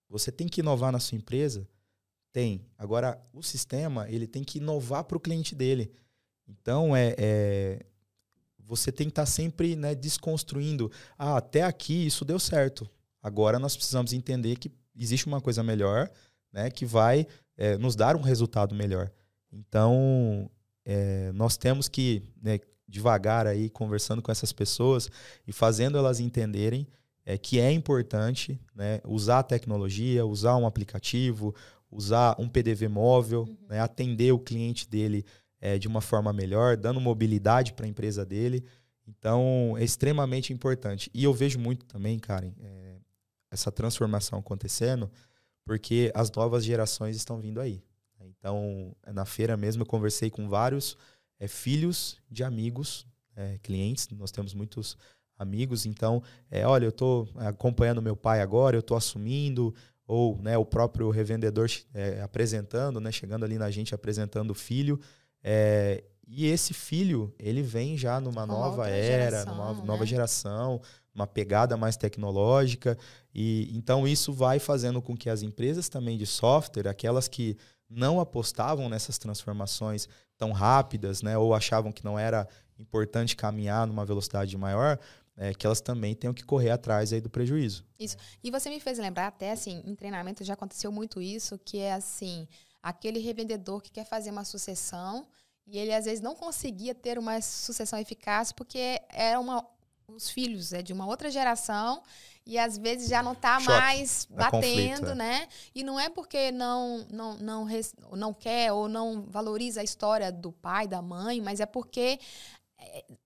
você tem que inovar na sua empresa, tem. Agora o sistema ele tem que inovar para o cliente dele. Então é, é você tem que estar tá sempre né, desconstruindo. Ah, até aqui isso deu certo. Agora nós precisamos entender que existe uma coisa melhor, né, que vai é, nos dar um resultado melhor. Então, é, nós temos que né, devagar aí conversando com essas pessoas e fazendo elas entenderem é, que é importante né, usar a tecnologia, usar um aplicativo, usar um PDV móvel, uhum. né, atender o cliente dele é, de uma forma melhor, dando mobilidade para a empresa dele. Então, é extremamente importante. E eu vejo muito também, Karen, é, essa transformação acontecendo, porque as novas gerações estão vindo aí. Então, na feira mesmo, eu conversei com vários é, filhos de amigos, é, clientes, nós temos muitos amigos. Então, é, olha, eu estou acompanhando meu pai agora, eu estou assumindo, ou né, o próprio revendedor é, apresentando, né, chegando ali na gente apresentando o filho. É, e esse filho, ele vem já numa uma nova era, geração, numa né? nova geração, uma pegada mais tecnológica. E então isso vai fazendo com que as empresas também de software, aquelas que não apostavam nessas transformações tão rápidas, né, ou achavam que não era importante caminhar numa velocidade maior, é, que elas também tenham que correr atrás aí do prejuízo. Isso. E você me fez lembrar até assim, em treinamento já aconteceu muito isso, que é assim, aquele revendedor que quer fazer uma sucessão e ele às vezes não conseguia ter uma sucessão eficaz porque era uma os filhos é de uma outra geração e às vezes já não está mais batendo, conflito, é. né? E não é porque não não não não quer ou não valoriza a história do pai, da mãe, mas é porque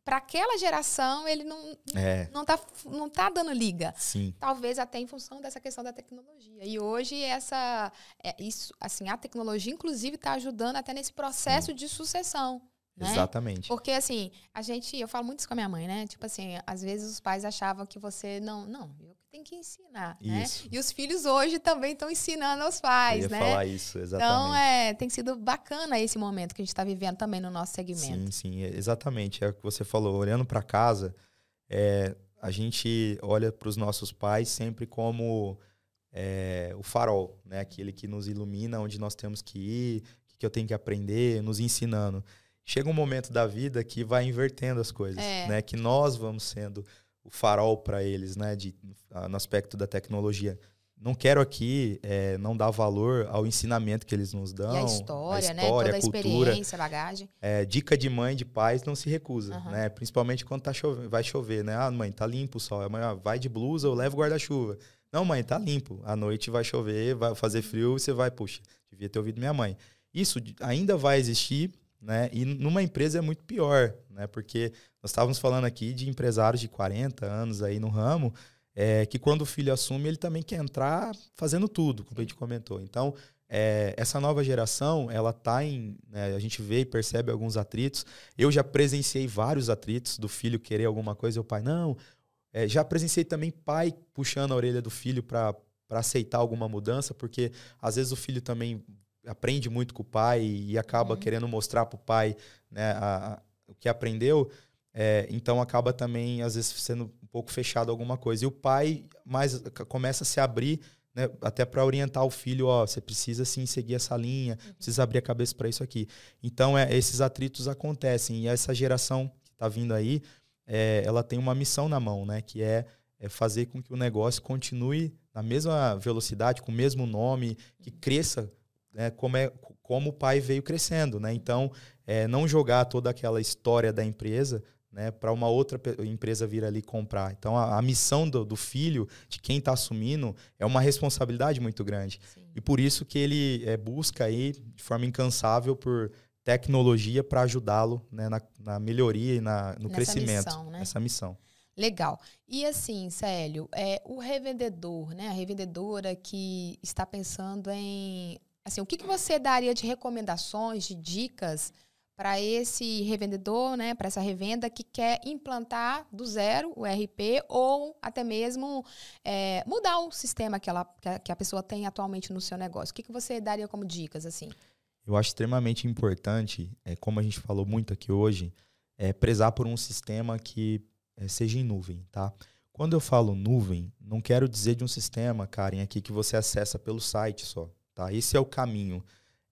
para aquela geração ele não é. não tá não tá dando liga Sim. talvez até em função dessa questão da tecnologia e hoje essa é, isso assim a tecnologia inclusive está ajudando até nesse processo Sim. de sucessão né? Exatamente. Porque assim, a gente, eu falo muito isso com a minha mãe, né? Tipo assim, às vezes os pais achavam que você não, não, eu tenho que ensinar, né? isso. né? E os filhos hoje também estão ensinando aos pais, eu ia né? falar isso, exatamente. Então, é, tem sido bacana esse momento que a gente está vivendo também no nosso segmento. Sim, sim, exatamente. É o que você falou, olhando para casa, é, a gente olha para os nossos pais sempre como é, o farol, né? Aquele que nos ilumina onde nós temos que ir, o que eu tenho que aprender, nos ensinando chega um momento da vida que vai invertendo as coisas, é. né? Que nós vamos sendo o farol para eles, né? De, no aspecto da tecnologia. Não quero aqui é, não dar valor ao ensinamento que eles nos dão. E a história, a né? Toda a, a experiência, bagagem. É, dica de mãe, de pais, não se recusa, uhum. né? Principalmente quando tá chove vai chover, né? Ah, mãe, tá limpo o sol. Amanhã vai de blusa ou leva guarda-chuva. Não, mãe, tá limpo. À noite vai chover, vai fazer frio e você vai, puxa, devia ter ouvido minha mãe. Isso ainda vai existir né? E numa empresa é muito pior, né? Porque nós estávamos falando aqui de empresários de 40 anos aí no ramo, é que quando o filho assume, ele também quer entrar fazendo tudo, como a gente comentou. Então, é, essa nova geração, ela tá em. Né, a gente vê e percebe alguns atritos. Eu já presenciei vários atritos do filho querer alguma coisa e o pai, não. É, já presenciei também pai puxando a orelha do filho para aceitar alguma mudança, porque às vezes o filho também aprende muito com o pai e acaba uhum. querendo mostrar para o pai né, a, a, o que aprendeu. É, então acaba também, às vezes, sendo um pouco fechado alguma coisa. E o pai mais começa a se abrir, né, até para orientar o filho, ó, você precisa sim seguir essa linha, uhum. precisa abrir a cabeça para isso aqui. Então, é, esses atritos acontecem. E essa geração que está vindo aí, é, ela tem uma missão na mão, né? Que é, é fazer com que o negócio continue na mesma velocidade, com o mesmo nome, que cresça né, como, é, como o pai veio crescendo. Né? Então, é, não jogar toda aquela história da empresa né, para uma outra empresa vir ali comprar. Então, a, a missão do, do, filho, de quem está assumindo, é uma responsabilidade muito grande. Sim. E por isso que ele é, busca aí, de forma incansável, por tecnologia para ajudá-lo né, na, na, melhoria e na, no Nessa crescimento. Missão, né? Essa missão. Legal. E assim, Célio, é, o revendedor, né, a revendedora que está pensando em. Assim, o que, que você daria de recomendações, de dicas para esse revendedor, né, para essa revenda que quer implantar do zero o RP ou até mesmo é, mudar o sistema que, ela, que a pessoa tem atualmente no seu negócio? O que, que você daria como dicas assim? Eu acho extremamente importante, é, como a gente falou muito aqui hoje, é, prezar por um sistema que é, seja em nuvem, tá? Quando eu falo nuvem, não quero dizer de um sistema, Karen, aqui que você acessa pelo site só, tá? Esse é o caminho.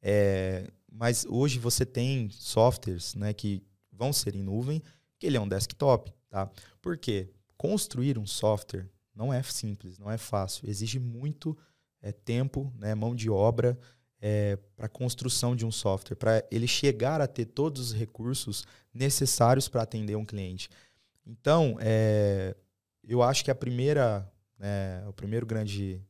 É, mas hoje você tem softwares né, que vão ser em nuvem, que ele é um desktop. Tá? Por quê? Construir um software não é simples, não é fácil. Exige muito é, tempo, né, mão de obra é, para a construção de um software, para ele chegar a ter todos os recursos necessários para atender um cliente. Então, é, eu acho que a primeira, né, o primeiro grande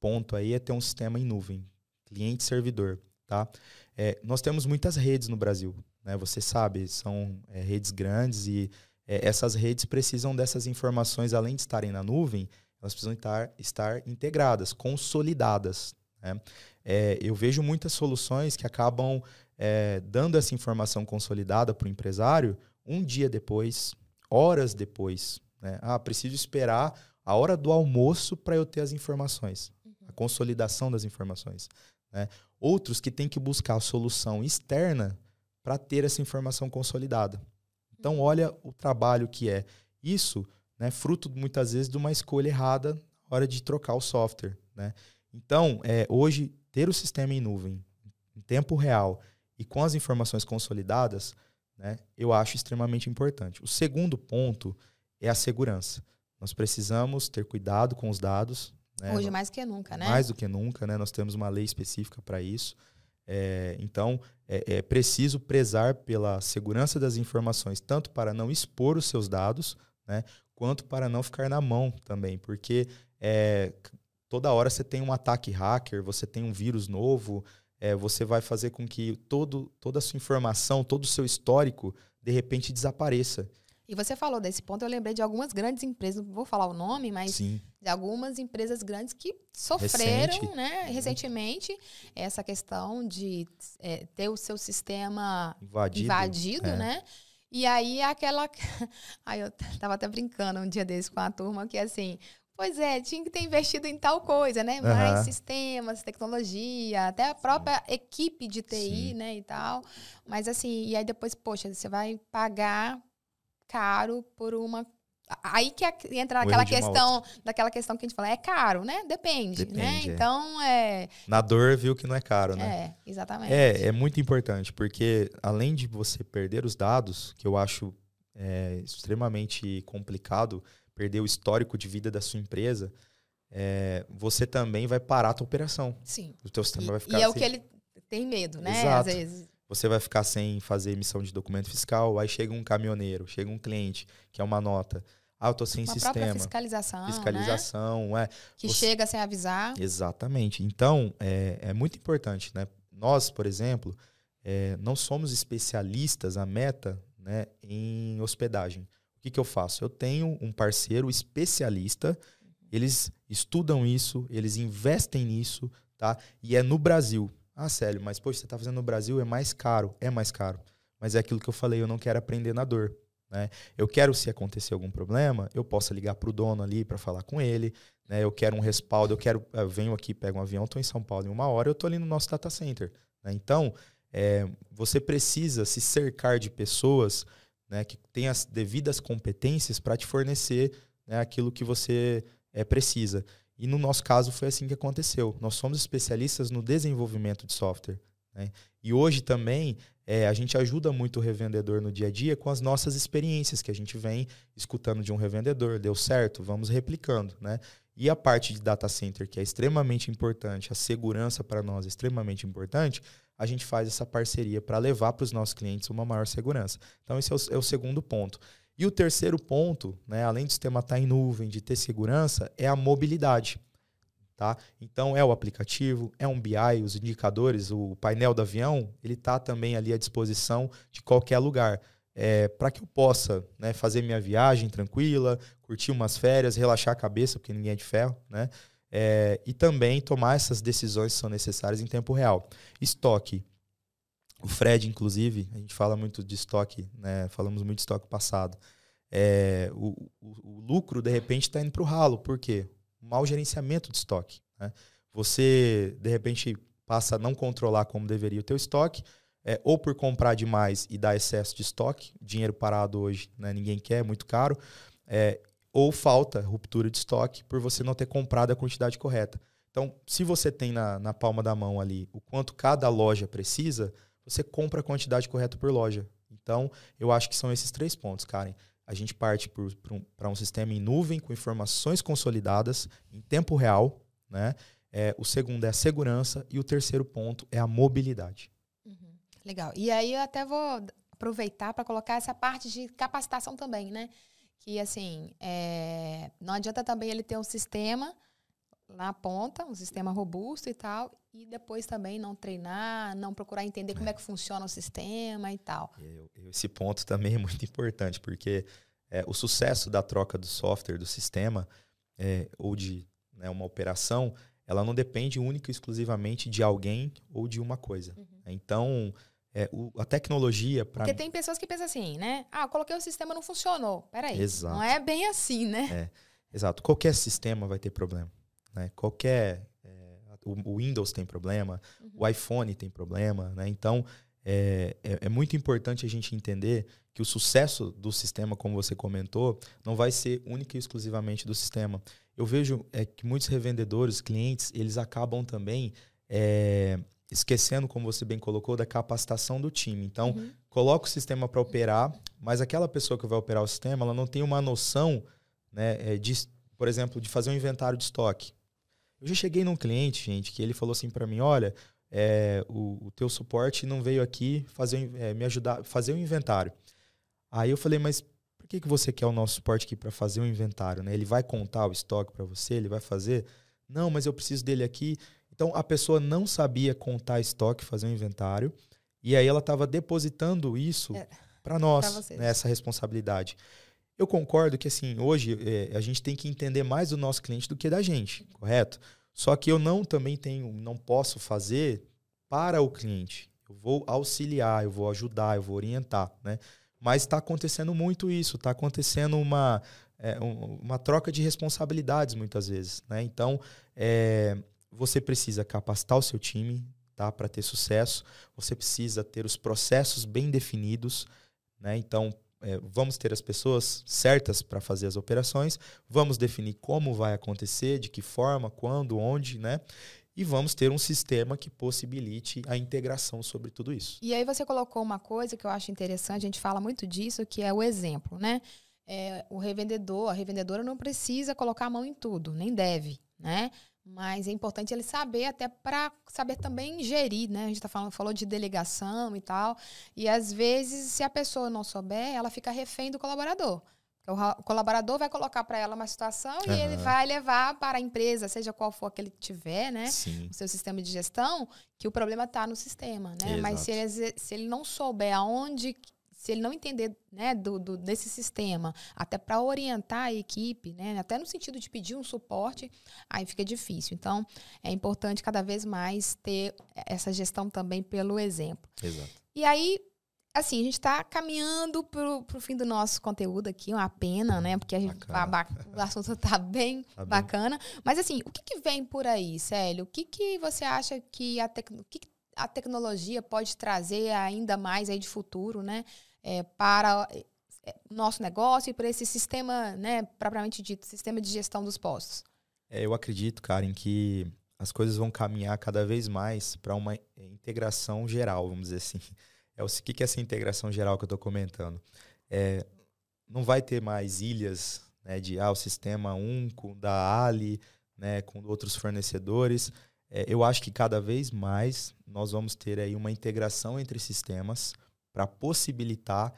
ponto aí é ter um sistema em nuvem, cliente-servidor. Tá? É, nós temos muitas redes no Brasil, né? Você sabe, são é, redes grandes e é, essas redes precisam dessas informações, além de estarem na nuvem, elas precisam estar, estar integradas, consolidadas. Né? É, eu vejo muitas soluções que acabam é, dando essa informação consolidada para o empresário um dia depois, horas depois. Né? Ah, preciso esperar a hora do almoço para eu ter as informações, a consolidação das informações. Né? Outros que têm que buscar a solução externa para ter essa informação consolidada. Então, olha o trabalho que é. Isso, né, fruto muitas vezes de uma escolha errada na hora de trocar o software. Né? Então, é, hoje, ter o sistema em nuvem, em tempo real e com as informações consolidadas, né, eu acho extremamente importante. O segundo ponto é a segurança. Nós precisamos ter cuidado com os dados, né? Hoje mais do que nunca, né? Mais do que nunca, né? Nós temos uma lei específica para isso. É, então, é, é, preciso prezar pela segurança das informações, tanto para não expor os seus dados, né, quanto para não ficar na mão também, porque é, toda hora você tem um ataque hacker, você tem um vírus novo, é, você vai fazer com que todo, toda a sua informação, todo o seu histórico, de repente desapareça. E você falou desse ponto, eu lembrei de algumas grandes empresas, não vou falar o nome, mas Sim. de algumas empresas grandes que sofreram, Recente. né, recentemente, essa questão de é, ter o seu sistema invadido, invadido é. né? E aí aquela. Aí eu tava até brincando um dia desse com a turma que assim. Pois é, tinha que ter investido em tal coisa, né? Mais uhum. sistemas, tecnologia, até a própria Sim. equipe de TI, Sim. né, e tal. Mas assim, e aí depois, poxa, você vai pagar caro por uma Aí que entra naquela questão, daquela questão que a gente fala, é caro, né? Depende, né? Depende né? É. Então, é... Na dor, viu que não é caro, né? É, exatamente. É, é muito importante, porque além de você perder os dados, que eu acho é, extremamente complicado, perder o histórico de vida da sua empresa, é, você também vai parar a tua operação. Sim. O teu sistema e, vai ficar E é assim. o que ele tem medo, né? Exato. Às vezes você vai ficar sem fazer emissão de documento fiscal, aí chega um caminhoneiro, chega um cliente, que é uma nota. Ah, eu tô sem uma sistema. fiscalização. Fiscalização, né? é. Que você... chega sem avisar. Exatamente. Então, é, é muito importante, né? Nós, por exemplo, é, não somos especialistas, a meta, né, em hospedagem. O que, que eu faço? Eu tenho um parceiro especialista eles estudam isso, eles investem nisso, tá? E é no Brasil. Ah, Célio, mas poxa, você está fazendo no Brasil, é mais caro. É mais caro. Mas é aquilo que eu falei, eu não quero aprender na dor. Né? Eu quero, se acontecer algum problema, eu possa ligar para o dono ali para falar com ele. Né? Eu quero um respaldo, eu quero. Eu venho aqui, pego um avião, estou em São Paulo em uma hora, eu estou ali no nosso data center. Né? Então, é, você precisa se cercar de pessoas né, que têm as devidas competências para te fornecer né, aquilo que você é, precisa. E no nosso caso foi assim que aconteceu. Nós somos especialistas no desenvolvimento de software. Né? E hoje também é, a gente ajuda muito o revendedor no dia a dia com as nossas experiências que a gente vem escutando de um revendedor. Deu certo? Vamos replicando. Né? E a parte de data center, que é extremamente importante, a segurança para nós é extremamente importante, a gente faz essa parceria para levar para os nossos clientes uma maior segurança. Então, esse é o, é o segundo ponto. E o terceiro ponto, né, além do sistema estar em nuvem, de ter segurança, é a mobilidade. Tá? Então é o aplicativo, é um BI, os indicadores, o painel do avião, ele está também ali à disposição de qualquer lugar. É, para que eu possa né, fazer minha viagem tranquila, curtir umas férias, relaxar a cabeça, porque ninguém é de ferro, né? É, e também tomar essas decisões que são necessárias em tempo real. Estoque. O Fred, inclusive, a gente fala muito de estoque, né? falamos muito de estoque passado. É, o, o, o, lucro, de repente, está indo para o ralo. Por quê? mau gerenciamento de estoque. Né? Você, de repente, passa a não controlar como deveria o teu estoque, é, ou por comprar demais e dar excesso de estoque, dinheiro parado hoje né, ninguém quer, é muito caro, é, ou falta ruptura de estoque por você não ter comprado a quantidade correta. Então, se você tem na, na palma da mão ali o quanto cada loja precisa, você compra a quantidade correta por loja. Então, eu acho que são esses três pontos, Karen a gente parte para um, um, sistema em nuvem com informações consolidadas em tempo real. Né? É, o segundo é a segurança e o terceiro ponto é a mobilidade. Uhum. Legal. E aí eu até vou aproveitar para colocar essa parte de capacitação também, né? Que assim, é... não adianta também ele ter um sistema na ponta, um sistema robusto e tal, e depois também não treinar, não procurar entender como é que funciona o sistema e tal. Esse ponto também é muito importante, porque é, o sucesso da troca do software, do sistema, é, ou de né, uma operação, ela não depende única e exclusivamente de alguém ou de uma coisa. Uhum. Então, é, o, a tecnologia para. Porque tem pessoas que pensam assim, né? Ah, eu coloquei o sistema não funcionou. Peraí. Exato. Não é bem assim, né? É, exato. Qualquer sistema vai ter problema. Né? Qualquer. O, Windows tem problema, uhum. o iPhone tem problema, né? Então é, é, é, muito importante a gente entender que o sucesso do sistema, como você comentou, não vai ser única e exclusivamente do sistema. Eu vejo é, que muitos revendedores, clientes, eles acabam também é, esquecendo, como você bem colocou, da capacitação do time. Então, uhum. coloca o sistema para operar, mas aquela pessoa que vai operar o sistema, ela não tem uma noção, né, é, de, por exemplo, de fazer um inventário de estoque. Eu já cheguei num cliente, gente, que ele falou assim para mim: olha, é, o, o, teu suporte não veio aqui fazer, é, me ajudar fazer o um inventário. Aí eu falei, mas por que, que você quer o nosso suporte aqui para fazer o um inventário? Né? Ele vai contar o estoque para você, ele vai fazer? Não, mas eu preciso dele aqui. Então a pessoa não sabia contar estoque, fazer um inventário, e aí ela estava depositando isso é, para nós, né, essa responsabilidade. Eu concordo que assim, hoje é, a gente tem que entender mais do nosso cliente do que da gente, correto? Só que eu não também tenho, não posso fazer para o cliente. Eu vou auxiliar, eu vou ajudar, eu vou orientar, né? Mas está acontecendo muito isso, está acontecendo uma, é, uma troca de responsabilidades muitas vezes, né? Então, é, você precisa capacitar o seu time, tá? Para ter sucesso. Você precisa ter os processos bem definidos, né? Então, é, vamos ter as pessoas certas para fazer as operações, vamos definir como vai acontecer, de que forma, quando, onde, né? E vamos ter um sistema que possibilite a integração sobre tudo isso. E aí você colocou uma coisa que eu acho interessante, a gente fala muito disso, que é o exemplo, né? É, o revendedor, a revendedora não precisa colocar a mão em tudo, nem deve, né? Mas é importante ele saber, até para saber também gerir, né? A gente tá falando, falou de delegação e tal. E às vezes, se a pessoa não souber, ela fica refém do colaborador. O colaborador vai colocar para ela uma situação uhum. e ele vai levar para a empresa, seja qual for que ele tiver, né? Sim. O seu sistema de gestão, que o problema está no sistema, né? Exato. Mas se ele, se ele não souber aonde se ele não entender né, do, do desse sistema, até para orientar a equipe, né, até no sentido de pedir um suporte, aí fica difícil. Então, é importante cada vez mais ter essa gestão também pelo exemplo. Exato. E aí, assim, a gente está caminhando para o fim do nosso conteúdo aqui, uma pena, né? Porque a gente, a, o assunto está bem tá bacana. Bem. Mas, assim, o que, que, vem por aí, Célio? O que, que você acha que a, tec que a tecnologia pode trazer ainda mais aí de futuro, né? É, para é, o nosso negócio e para esse sistema, né, propriamente dito, sistema de gestão dos postos? É, eu acredito, Karen, que as coisas vão caminhar cada vez mais para uma integração geral, vamos dizer assim. É o que, é essa integração geral que eu estou comentando? É, não vai ter mais ilhas né, de ah, o sistema 1 com da Ali, né, com outros fornecedores. É, eu acho que cada vez mais nós vamos ter aí uma integração entre sistemas para possibilitar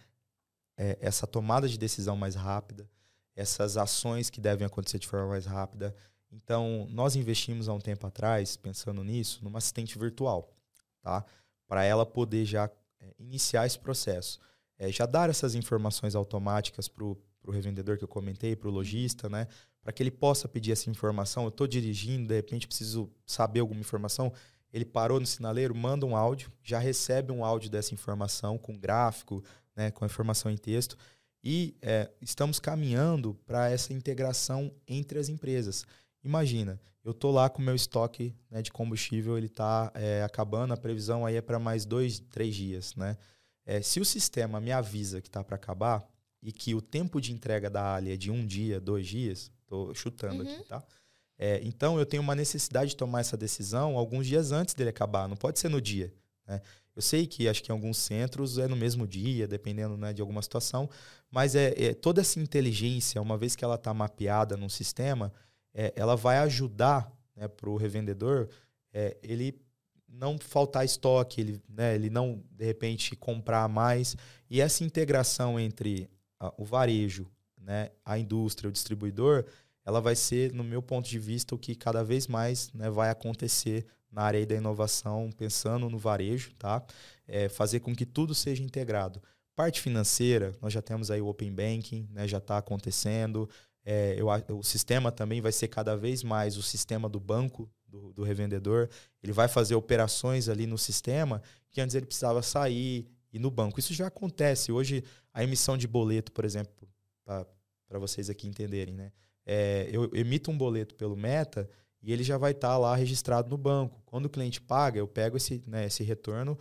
é, essa tomada de decisão mais rápida, essas ações que devem acontecer de forma mais rápida. Então, nós investimos há um tempo atrás, pensando nisso, numa assistente virtual, tá? Para ela poder já é, iniciar esse processo. É, já dar essas informações automáticas para o revendedor que eu comentei, para o lojista, né? Para que ele possa pedir essa informação. Eu estou dirigindo, de repente preciso saber alguma informação. Ele parou no sinaleiro, manda um áudio, já recebe um áudio dessa informação com gráfico, né, com a informação em texto. E é, estamos caminhando para essa integração entre as empresas. Imagina, eu tô lá com o meu estoque né, de combustível, ele está é, acabando, a previsão aí é para mais dois, três dias, né? É, se o sistema me avisa que está para acabar e que o tempo de entrega da Ali é de um dia, dois dias, estou chutando uhum. aqui, tá? É, então eu tenho uma necessidade de tomar essa decisão alguns dias antes dele acabar, não pode ser no dia. Né? Eu sei que acho que em alguns centros é no mesmo dia, dependendo né, de alguma situação, mas é, é toda essa inteligência, uma vez que ela está mapeada num sistema, é, ela vai ajudar né, para o revendedor é, ele não faltar estoque, ele, né, ele não, de repente, comprar mais. E essa integração entre a, o varejo, né, a indústria, o distribuidor, ela vai ser, no meu ponto de vista, o que cada vez mais né, vai acontecer na área da inovação, pensando no varejo, tá? É, fazer com que tudo seja integrado. Parte financeira, nós já temos aí o Open Banking, né, já está acontecendo. É, eu, o sistema também vai ser cada vez mais o sistema do banco do, do, revendedor. Ele vai fazer operações ali no sistema que antes ele precisava sair e no banco. Isso já acontece. Hoje, a emissão de boleto, por exemplo, para vocês aqui entenderem, né? É, eu emito um boleto pelo Meta e ele já vai estar tá lá registrado no banco. Quando o cliente paga, eu pego esse, né, esse retorno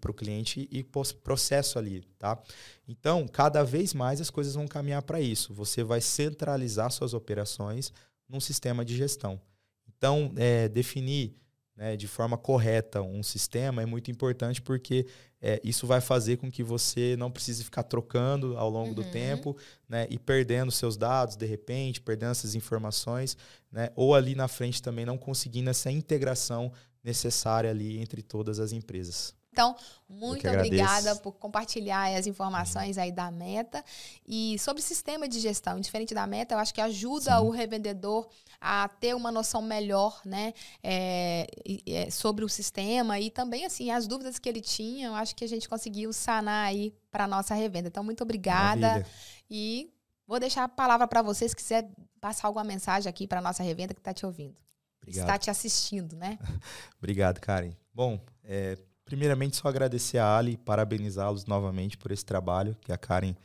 para o cliente e processo ali, tá? Então, cada vez mais as coisas vão caminhar para isso. Você vai centralizar suas operações num sistema de gestão. Então, é, definir né, de forma correta um sistema é muito importante porque é, isso vai fazer com que você não precise ficar trocando ao longo uhum. do tempo né, e perdendo seus dados de repente, perdendo essas informações, né, ou ali na frente também não conseguindo essa integração necessária ali entre todas as empresas. Então, muito obrigada por compartilhar as informações aí da Meta. E sobre o sistema de gestão, diferente da Meta, eu acho que ajuda Sim. o revendedor a ter uma noção melhor, né, é, é, sobre o sistema e também, assim, as dúvidas que ele tinha, eu acho que a gente conseguiu sanar aí para nossa revenda. Então, muito obrigada. Maravilha. E vou deixar a palavra para vocês, se quiser passar alguma mensagem aqui para nossa revenda que está te ouvindo. Obrigado. Está te assistindo, né? Obrigado, Karen. Bom, é, Primeiramente, só agradecer a Ali, parabenizá-los novamente por esse trabalho que a Karen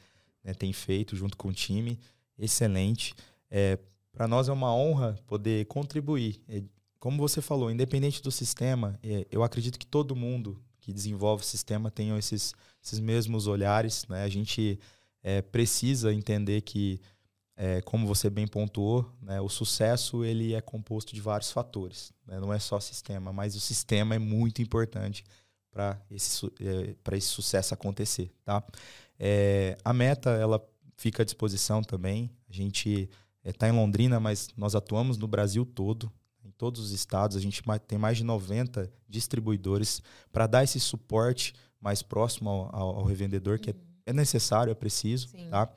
né, tem feito junto com o time. Excelente. É, Para nós é uma honra poder contribuir. É, como você falou, independente do sistema, é, eu acredito que todo mundo que desenvolve o sistema tenha esses, esses mesmos olhares. Né? A gente é, precisa entender que, é, como você bem pontuou, né, o sucesso ele é composto de vários fatores. Né? Não é só sistema, mas o sistema é muito importante para esse, é, esse sucesso acontecer, tá? É, a meta, ela fica à disposição também. A gente está é, em Londrina, mas nós atuamos no Brasil todo, em todos os estados. A gente tem mais de 90 distribuidores para dar esse suporte mais próximo ao, ao, ao revendedor, que é, uhum. é, necessário, é preciso, Sim. tá?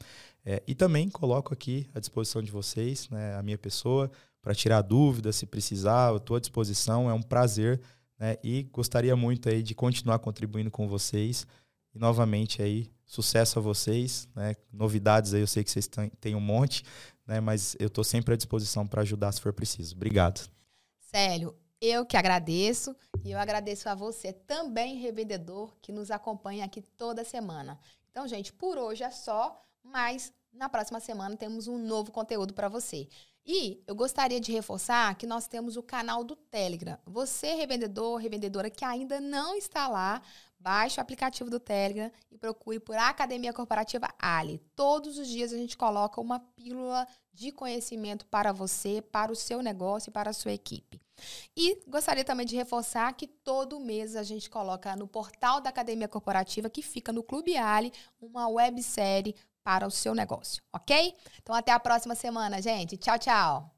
É, e também coloco aqui à disposição de vocês, né, a minha pessoa, para tirar dúvidas, se precisar, eu estou à disposição. É um prazer né? E gostaria muito aí de continuar contribuindo com vocês. E novamente aí, Sucesso a vocês, né? Novidades aí, eu sei que vocês têm um monte, né? Mas eu estou sempre à disposição para ajudar se for preciso. Obrigado. Célio, eu que agradeço e eu agradeço a você também, revendedor, que nos acompanha aqui toda semana. Então, gente, por hoje é só, mas na próxima semana temos um novo conteúdo para você. E eu gostaria de reforçar que nós temos o canal do Telegram. Você, revendedor, revendedora que ainda não está lá, baixe o aplicativo do Telegram e procure por Academia Corporativa Ali. Todos os dias a gente coloca uma pílula de conhecimento para você, para o seu negócio e para a sua equipe. E gostaria também de reforçar que todo mês a gente coloca no portal da Academia Corporativa, que fica no Clube Ali, uma websérie para o seu negócio, ok? Então até a próxima semana, gente. Tchau, tchau.